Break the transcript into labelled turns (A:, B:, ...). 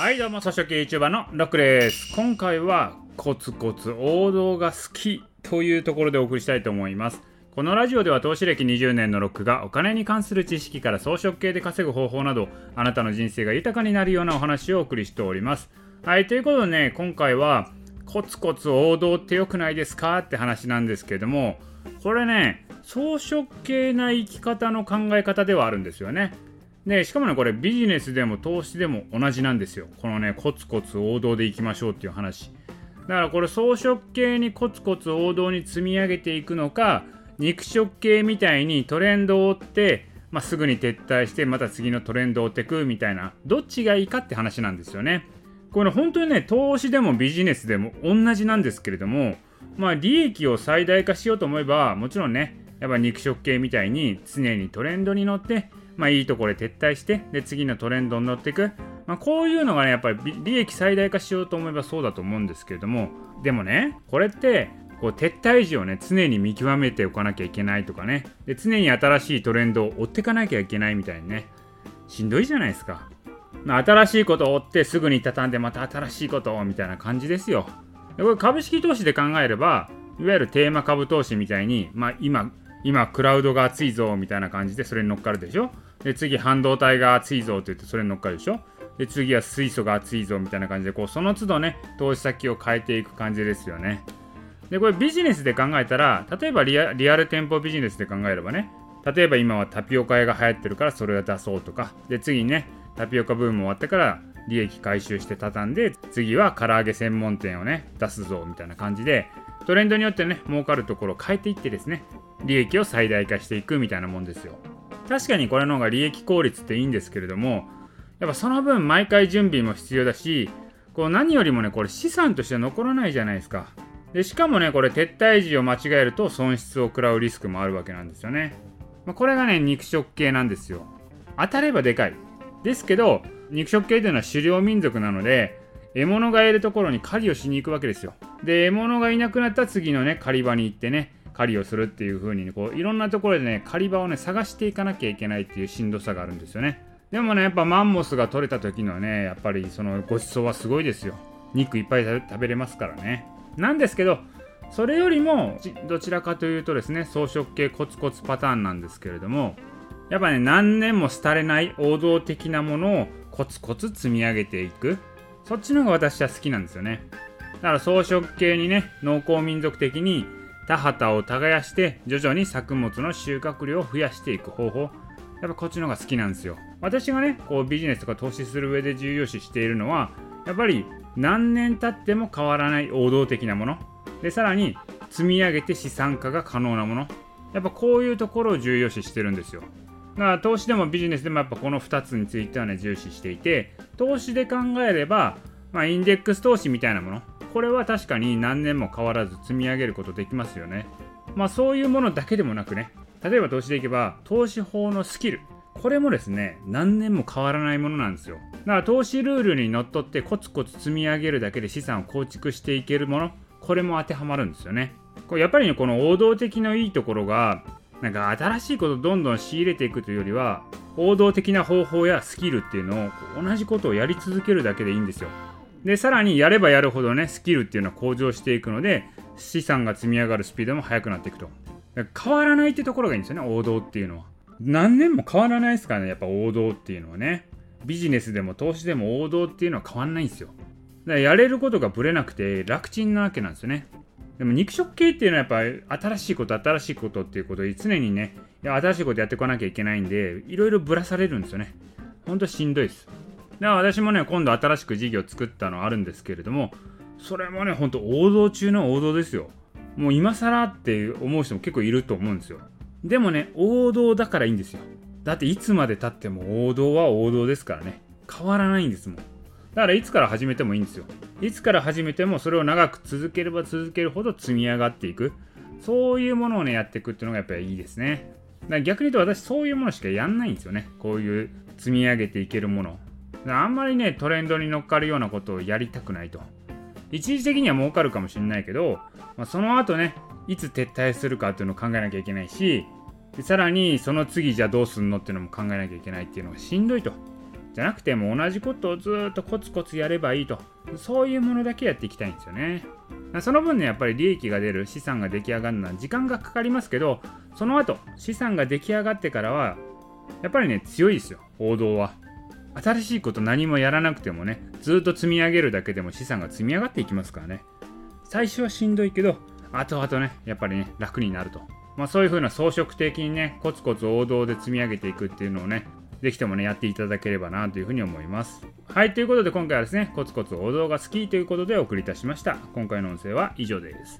A: はいどうも草食 YouTuber のロックです。今回はコツコツ王道が好きというところでお送りしたいと思います。このラジオでは投資歴20年のロックがお金に関する知識から装飾系で稼ぐ方法などあなたの人生が豊かになるようなお話をお送りしております。はいということでね今回はコツコツ王道って良くないですかって話なんですけどもこれね装飾系な生き方の考え方ではあるんですよね。でしかもねこれビジネスでも投資でも同じなんですよ。このねコツコツ王道でいきましょうっていう話。だからこれ装飾系にコツコツ王道に積み上げていくのか肉食系みたいにトレンドを追って、まあ、すぐに撤退してまた次のトレンドを追っていくみたいなどっちがいいかって話なんですよね。これ本当にね投資でもビジネスでも同じなんですけれどもまあ利益を最大化しようと思えばもちろんねやっぱ肉食系みたいに常にトレンドに乗ってまあ、いいところで撤退して、で、次のトレンドに乗っていく。まあ、こういうのがね、やっぱり利益最大化しようと思えばそうだと思うんですけれども、でもね、これって、こう撤退時をね、常に見極めておかなきゃいけないとかね、で常に新しいトレンドを追っていかなきゃいけないみたいにね、しんどいじゃないですか。まあ、新しいことを追ってすぐに畳んでまた新しいことをみたいな感じですよ。でこれ株式投資で考えれば、いわゆるテーマ株投資みたいに、まあ、今、今、クラウドが熱いぞみたいな感じでそれに乗っかるでしょ。で、次、半導体が熱いぞって言ってそれに乗っかるでしょ？で、次は水素が熱いぞみたいな感じで、こう、その都度ね、投資先を変えていく感じですよね。で、これビジネスで考えたら、例えばリアル店舗ビジネスで考えればね、例えば今はタピオカ屋が流行ってるからそれを出そうとか、で、次にね、タピオカブーム終わってから利益回収して畳んで、次は唐揚げ専門店をね、出すぞみたいな感じで、トレンドによってね、儲かるところを変えていってですね、利益を最大化していくみたいなもんですよ。確かにこれの方が利益効率っていいんですけれどもやっぱその分毎回準備も必要だしこう何よりもねこれ資産として残らないじゃないですか。でしかもねこれ撤退時を間違えると損失を食らうリスクもあるわけなんですよね、まあ、これがね肉食系なんですよ。当たればでかい。ですけど肉食系というのは狩猟民族なので獲物がいるところに狩りをしに行くわけですよ。で獲物がいなくなった次のね狩り場に行ってね狩りをするっていう風に、こういろんなところでね狩り場をね探していかなきゃいけないっていうしんどさがあるんですよね。でもねやっぱマンモスが取れた時のねやっぱりそのごちそうはすごいですよ。肉いっぱい食べれますからね。なんですけどそれよりもどちらかというとですね装飾系コツコツパターンなんですけれどもやっぱね何年も廃れない王道的なものをコツコツ積み上げていく。そっちの方が私は好きなんですよね。だから装飾系にね農耕民族的に田畑を耕して徐々に作物の収穫量を増やしていく方法。やっぱこっちの方が好きなんですよ。私がねこうビジネスとか投資する上で重要視しているのはやっぱり何年経っても変わらない王道的なもの。でさらに積み上げて資産化が可能なもの。やっぱこういうところを重要視してるんですよ。だから投資でもビジネスでもやっぱこの2つについてはね重視していて投資で考えれば、まあ、インデックス投資みたいなもの。これは確かに何年も変わらず積み上げることできますよね。まあそういうものだけでもなくね、例えば投資でいけば投資法のスキル。これもですね、何年も変わらないものなんですよ。だから投資ルールにのっとってコツコツ積み上げるだけで資産を構築していけるもの、これも当てはまるんですよね。これやっぱりね、この王道的ないいところが、なんか新しいことをどんどん仕入れていくというよりは、王道的な方法やスキルっていうのを同じことをやり続けるだけでいいんですよ。で、さらにやればやるほどね、スキルっていうのは向上していくので、資産が積み上がるスピードも速くなっていくと。変わらないってところがいいんですよね、王道っていうのは。何年も変わらないですからね、やっぱ王道っていうのはね。ビジネスでも投資でも王道っていうのは変わんないんですよ。だからやれることがぶれなくて楽ちんなわけなんですよね。でも肉食系っていうのはやっぱ新しいこと新しいことっていうことで常にね新しいことやっていかなきゃいけないんでいろいろぶらされるんですよね。ほんとしんどいです。で私もね今度新しく事業作ったのあるんですけれどもそれもねほんと王道中の王道ですよ。もう今更って思う人も結構いると思うんですよ。でもね王道だからいいんですよ。だっていつまでたっても王道は王道ですからね。変わらないんですもん。だからいつから始めてもいいんですよ。いつから始めてもそれを長く続ければ続けるほど積み上がっていく。そういうものをねやっていくっていうのがやっぱりいいですね。だから逆に言うと私そういうものしかやんないんですよね。こういう積み上げていけるもの。あんまりねトレンドに乗っかるようなことをやりたくないと。一時的には儲かるかもしれないけど、まあ、その後ねいつ撤退するかっていうのを考えなきゃいけないしさらにその次じゃあどうすんのっていうのも考えなきゃいけないっていうのがしんどいと。じゃなくても同じことをずっとコツコツやればいいと。そういうものだけやっていきたいんですよね。その分ねやっぱり利益が出る資産が出来上がるのは時間がかかりますけどその後資産が出来上がってからはやっぱりね強いですよ王道は。新しいこと何もやらなくてもねずっと積み上げるだけでも資産が積み上がっていきますからね最初はしんどいけど後々ねやっぱりね楽になるとまあそういう風な装飾的にねコツコツ王道で積み上げていくっていうのをねぜひともね、やっていただければなというふうに思います。はい、ということで今回はですね、コツコツ王道が好きということでお送りいたしました。今回の音声は以上です。